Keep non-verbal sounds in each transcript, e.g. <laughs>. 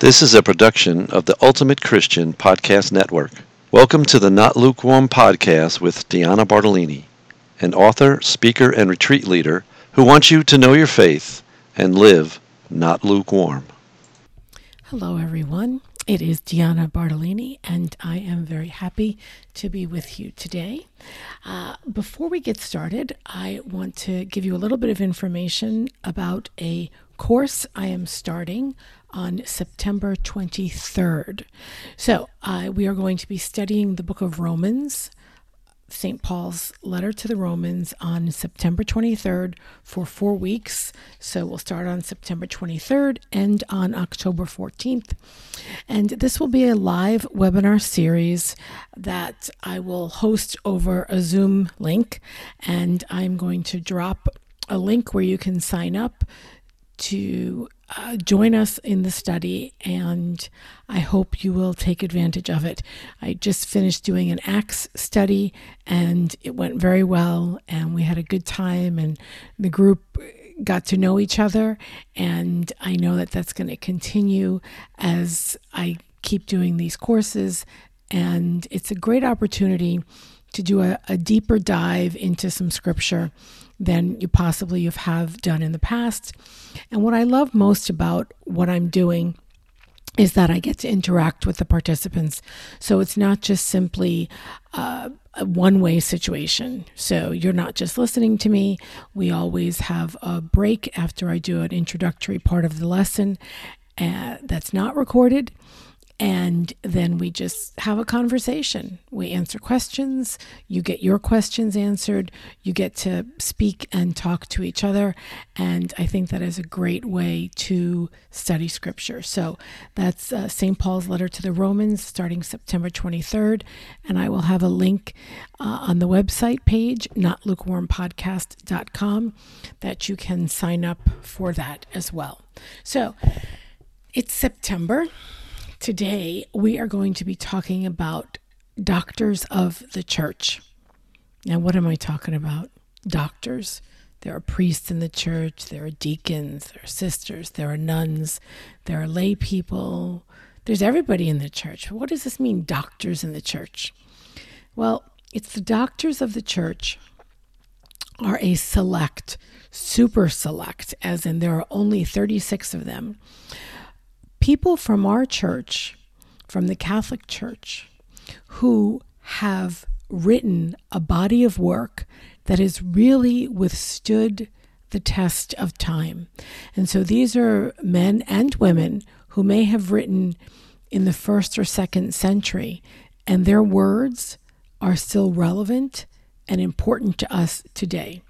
This is a production of the Ultimate Christian Podcast Network. Welcome to the Not Lukewarm Podcast with Deanna Bartolini, an author, speaker, and retreat leader who wants you to know your faith and live not lukewarm. Hello, everyone. It is Deanna Bartolini, and I am very happy to be with you today. Uh, before we get started, I want to give you a little bit of information about a course I am starting on September 23rd. So, uh, we are going to be studying the book of Romans, St. Paul's letter to the Romans, on September 23rd for four weeks. So, we'll start on September 23rd and on October 14th. And this will be a live webinar series that I will host over a Zoom link. And I'm going to drop a link where you can sign up to uh, join us in the study, and I hope you will take advantage of it. I just finished doing an Acts study, and it went very well, and we had a good time, and the group got to know each other, and I know that that's going to continue as I keep doing these courses, and it's a great opportunity to do a, a deeper dive into some scripture than you possibly have done in the past. And what I love most about what I'm doing is that I get to interact with the participants. So it's not just simply uh, a one way situation. So you're not just listening to me. We always have a break after I do an introductory part of the lesson uh, that's not recorded and then we just have a conversation. We answer questions, you get your questions answered, you get to speak and talk to each other. And I think that is a great way to study scripture. So that's uh, St. Paul's letter to the Romans starting September 23rd. And I will have a link uh, on the website page, notlukewarmpodcast.com, that you can sign up for that as well. So it's September. Today, we are going to be talking about doctors of the church. Now, what am I talking about? Doctors. There are priests in the church, there are deacons, there are sisters, there are nuns, there are lay people. There's everybody in the church. What does this mean, doctors in the church? Well, it's the doctors of the church are a select, super select, as in there are only 36 of them, people from our church, from the Catholic Church, who have written a body of work that has really withstood the test of time. And so these are men and women who may have written in the first or second century, and their words are still relevant and important to us today.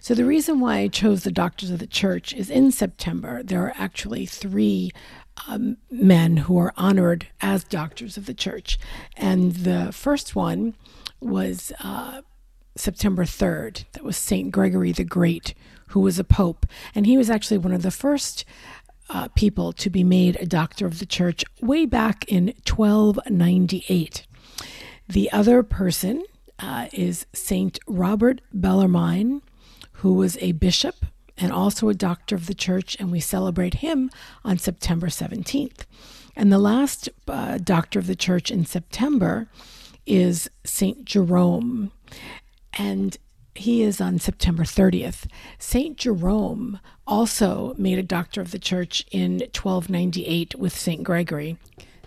So, the reason why I chose the Doctors of the Church is in September, there are actually three um, men who are honored as doctors of the church. And the first one was uh, September 3rd. That was St. Gregory the Great, who was a pope. And he was actually one of the first uh, people to be made a doctor of the church way back in 1298. The other person uh, is St. Robert Bellarmine, who was a bishop and also a doctor of the church, and we celebrate him on September 17th. And the last uh, doctor of the church in September is St. Jerome, and he is on September 30th. St. Jerome also made a doctor of the church in 1298 with St. Gregory.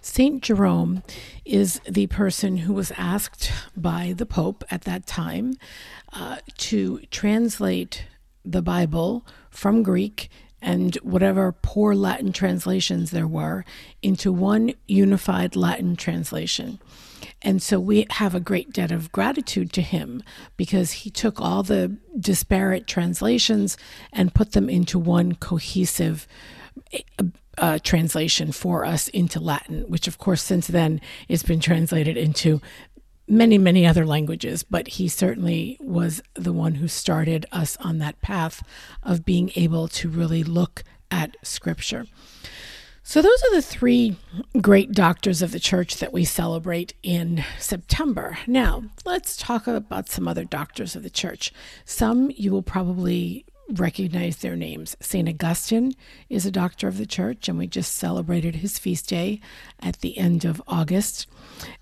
St. Jerome is the person who was asked by the Pope at that time uh, to translate the Bible from Greek and whatever poor Latin translations there were into one unified Latin translation. And so we have a great debt of gratitude to him because he took all the disparate translations and put them into one cohesive uh, translation for us into Latin, which, of course, since then has been translated into many, many other languages, but he certainly was the one who started us on that path of being able to really look at Scripture. So, those are the three great doctors of the church that we celebrate in September. Now, let's talk about some other doctors of the church. Some you will probably recognize their names. St. Augustine is a doctor of the church, and we just celebrated his feast day at the end of August.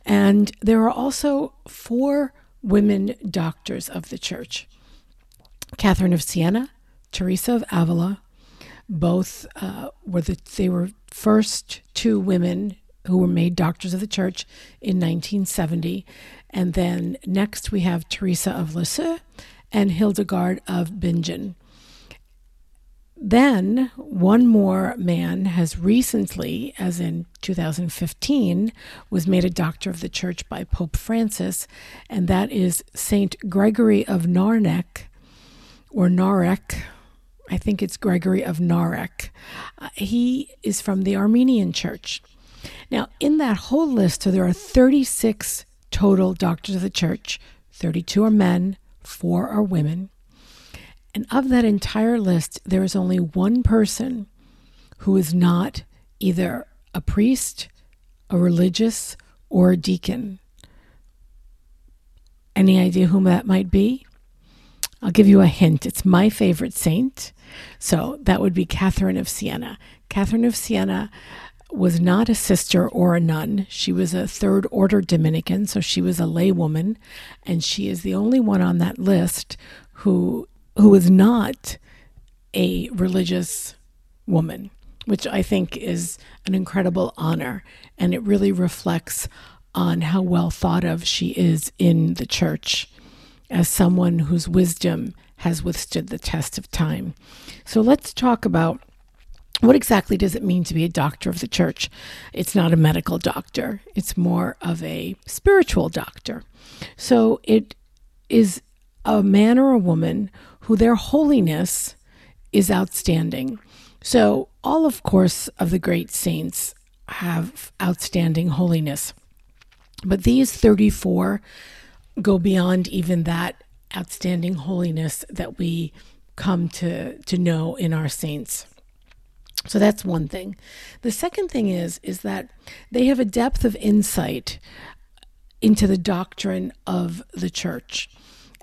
And there are also four women doctors of the church Catherine of Siena, Teresa of Avila. Both uh, were the they were first two women who were made doctors of the church in 1970, and then next we have Teresa of Lisieux and Hildegard of Bingen. Then, one more man has recently, as in 2015, was made a doctor of the church by Pope Francis, and that is Saint Gregory of Narnek, or Narek. I think it's Gregory of Narek. Uh, he is from the Armenian church. Now, in that whole list, so there are 36 total doctors of the church, 32 are men, 4 are women. And of that entire list, there is only one person who is not either a priest, a religious, or a deacon. Any idea whom that might be? I'll give you a hint. It's my favorite saint. So that would be Catherine of Siena. Catherine of Siena was not a sister or a nun. She was a third order Dominican, so she was a laywoman, and she is the only one on that list who who is not a religious woman, which I think is an incredible honor. And it really reflects on how well thought of she is in the church as someone whose wisdom has withstood the test of time. So let's talk about what exactly does it mean to be a doctor of the church? It's not a medical doctor, it's more of a spiritual doctor. So it is a man or a woman who their holiness is outstanding. So, all, of course, of the great saints have outstanding holiness. But these 34 go beyond even that outstanding holiness that we come to, to know in our saints. So that's one thing. The second thing is is that they have a depth of insight into the doctrine of the church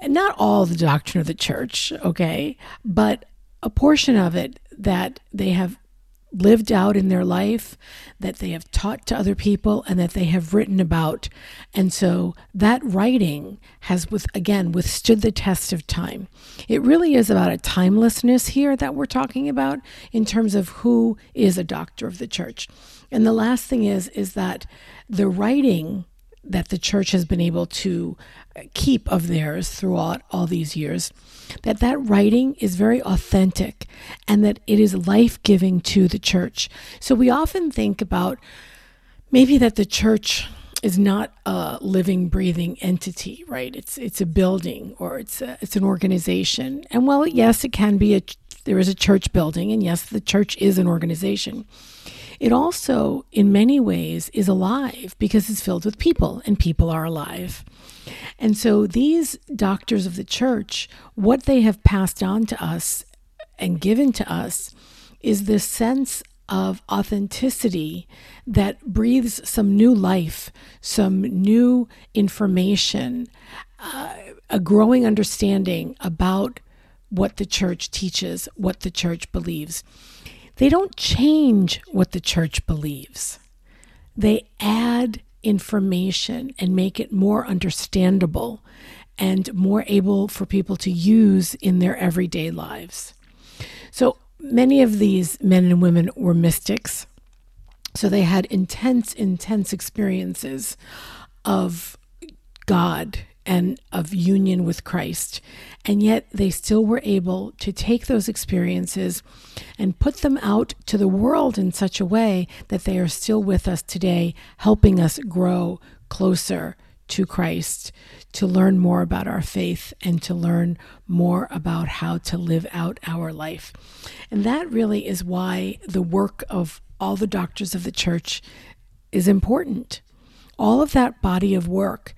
not all the doctrine of the church, okay, but a portion of it that they have lived out in their life, that they have taught to other people, and that they have written about. And so that writing has, with again, withstood the test of time. It really is about a timelessness here that we're talking about in terms of who is a doctor of the church. And the last thing is, is that the writing that the church has been able to keep of theirs throughout all these years that that writing is very authentic and that it is life-giving to the church. So we often think about maybe that the church is not a living breathing entity right? It's it's a building or it's a, it's an organization. And well yes it can be a there is a church building and yes the church is an organization it also, in many ways, is alive because it's filled with people and people are alive. And so these doctors of the church, what they have passed on to us and given to us is this sense of authenticity that breathes some new life, some new information, uh, a growing understanding about what the church teaches, what the church believes. They don't change what the church believes, they add information and make it more understandable and more able for people to use in their everyday lives. So many of these men and women were mystics. So they had intense, intense experiences of God and of union with Christ. And yet they still were able to take those experiences and put them out to the world in such a way that they are still with us today, helping us grow closer to Christ, to learn more about our faith, and to learn more about how to live out our life. And that really is why the work of all the doctors of the church is important. All of that body of work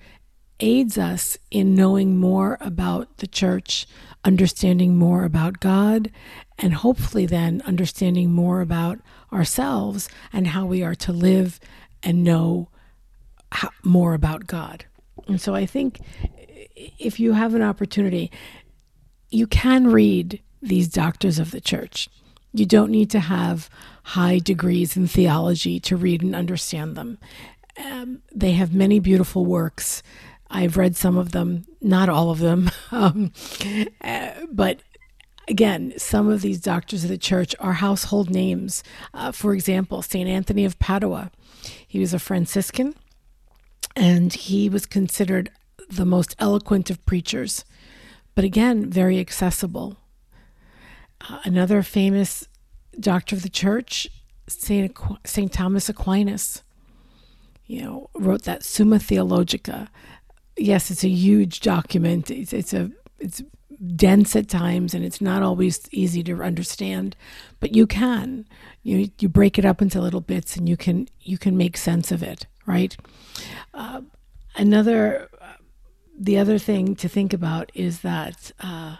aids us in knowing more about the church, understanding more about God, and hopefully then understanding more about ourselves and how we are to live and know how, more about God. And so I think if you have an opportunity, you can read these doctors of the church. You don't need to have high degrees in theology to read and understand them. Um, they have many beautiful works. I've read some of them, not all of them, <laughs> um, uh, but again, some of these doctors of the church are household names. Uh, for example, St. Anthony of Padua. He was a Franciscan and he was considered the most eloquent of preachers, but again, very accessible. Uh, another famous doctor of the church, Saint, Aqu- Thomas Aquinas, you know, wrote that Summa Theologica. Yes, it's a huge document. It's, it's a it's dense at times and it's not always easy to understand, but you can. You you break it up into little bits and you can you can make sense of it, right? Uh, another the other thing to think about is that uh,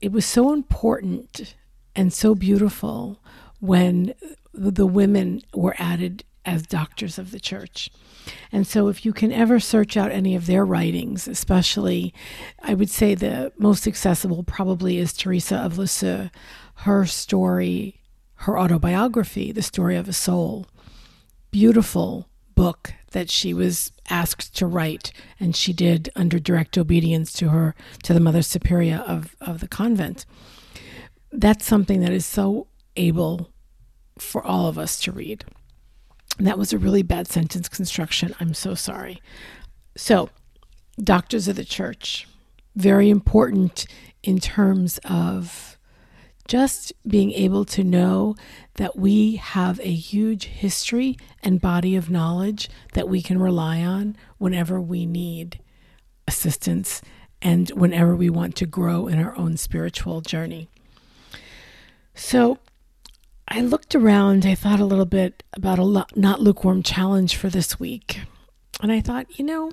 it was so important and so beautiful when the women were added as doctors of the church. And so, if you can ever search out any of their writings, especially, I would say the most accessible probably is Teresa of Lisieux, her story, her autobiography, The Story of a Soul. Beautiful book that she was asked to write, and she did under direct obedience to her, to the Mother Superior of, of the convent. That's something that is so able for all of us to read. And that was a really bad sentence construction. I'm so sorry. So, doctors of the church, very important in terms of just being able to know that we have a huge history and body of knowledge that we can rely on whenever we need assistance and whenever we want to grow in our own spiritual journey. So, I looked around, I thought a little bit about a not lukewarm challenge for this week. And I thought, you know,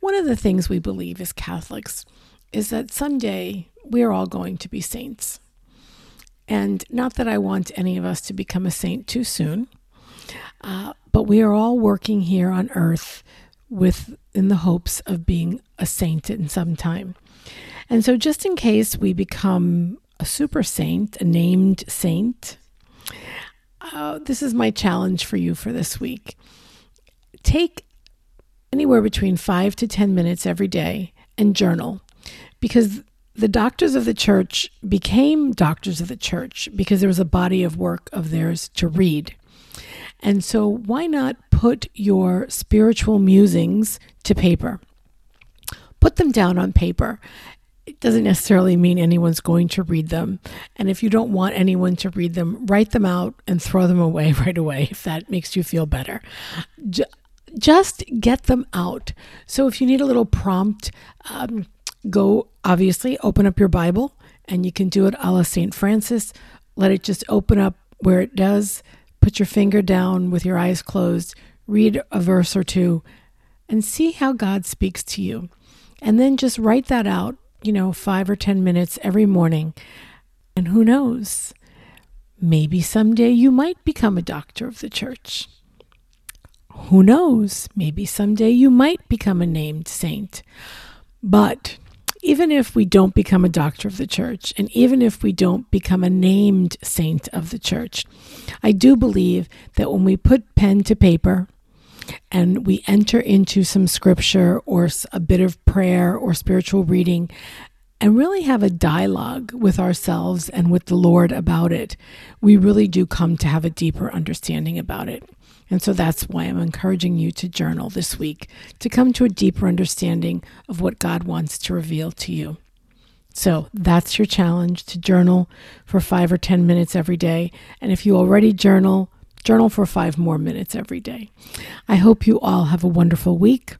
one of the things we believe as Catholics is that someday we are all going to be saints. And not that I want any of us to become a saint too soon, uh, but we are all working here on earth with in the hopes of being a saint in some time. And so, just in case we become a super saint, a named saint, uh, this is my challenge for you for this week. Take anywhere between five to 10 minutes every day and journal because the doctors of the church became doctors of the church because there was a body of work of theirs to read. And so, why not put your spiritual musings to paper? Put them down on paper. It doesn't necessarily mean anyone's going to read them. And if you don't want anyone to read them, write them out and throw them away <laughs> right away if that makes you feel better. Just get them out. So, if you need a little prompt, um, go obviously open up your Bible and you can do it a la St. Francis. Let it just open up where it does. Put your finger down with your eyes closed, read a verse or two, and see how God speaks to you. And then just write that out, you know, five or 10 minutes every morning. And who knows? Maybe someday you might become a doctor of the church. Who knows? Maybe someday you might become a named saint. But even if we don't become a doctor of the church, and even if we don't become a named saint of the church, I do believe that when we put pen to paper and we enter into some scripture or a bit of prayer or spiritual reading, and really have a dialogue with ourselves and with the Lord about it, we really do come to have a deeper understanding about it. And so that's why I'm encouraging you to journal this week to come to a deeper understanding of what God wants to reveal to you. So that's your challenge to journal for five or 10 minutes every day. And if you already journal, journal for five more minutes every day. I hope you all have a wonderful week.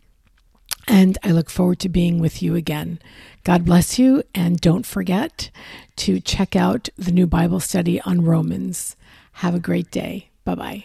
And I look forward to being with you again. God bless you. And don't forget to check out the new Bible study on Romans. Have a great day. Bye bye.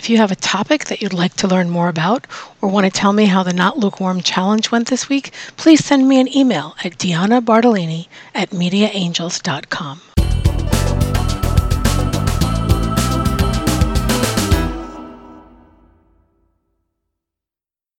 If you have a topic that you'd like to learn more about or want to tell me how the Not Lukewarm Challenge went this week, please send me an email at Deanna Bartolini at MediaAngels.com.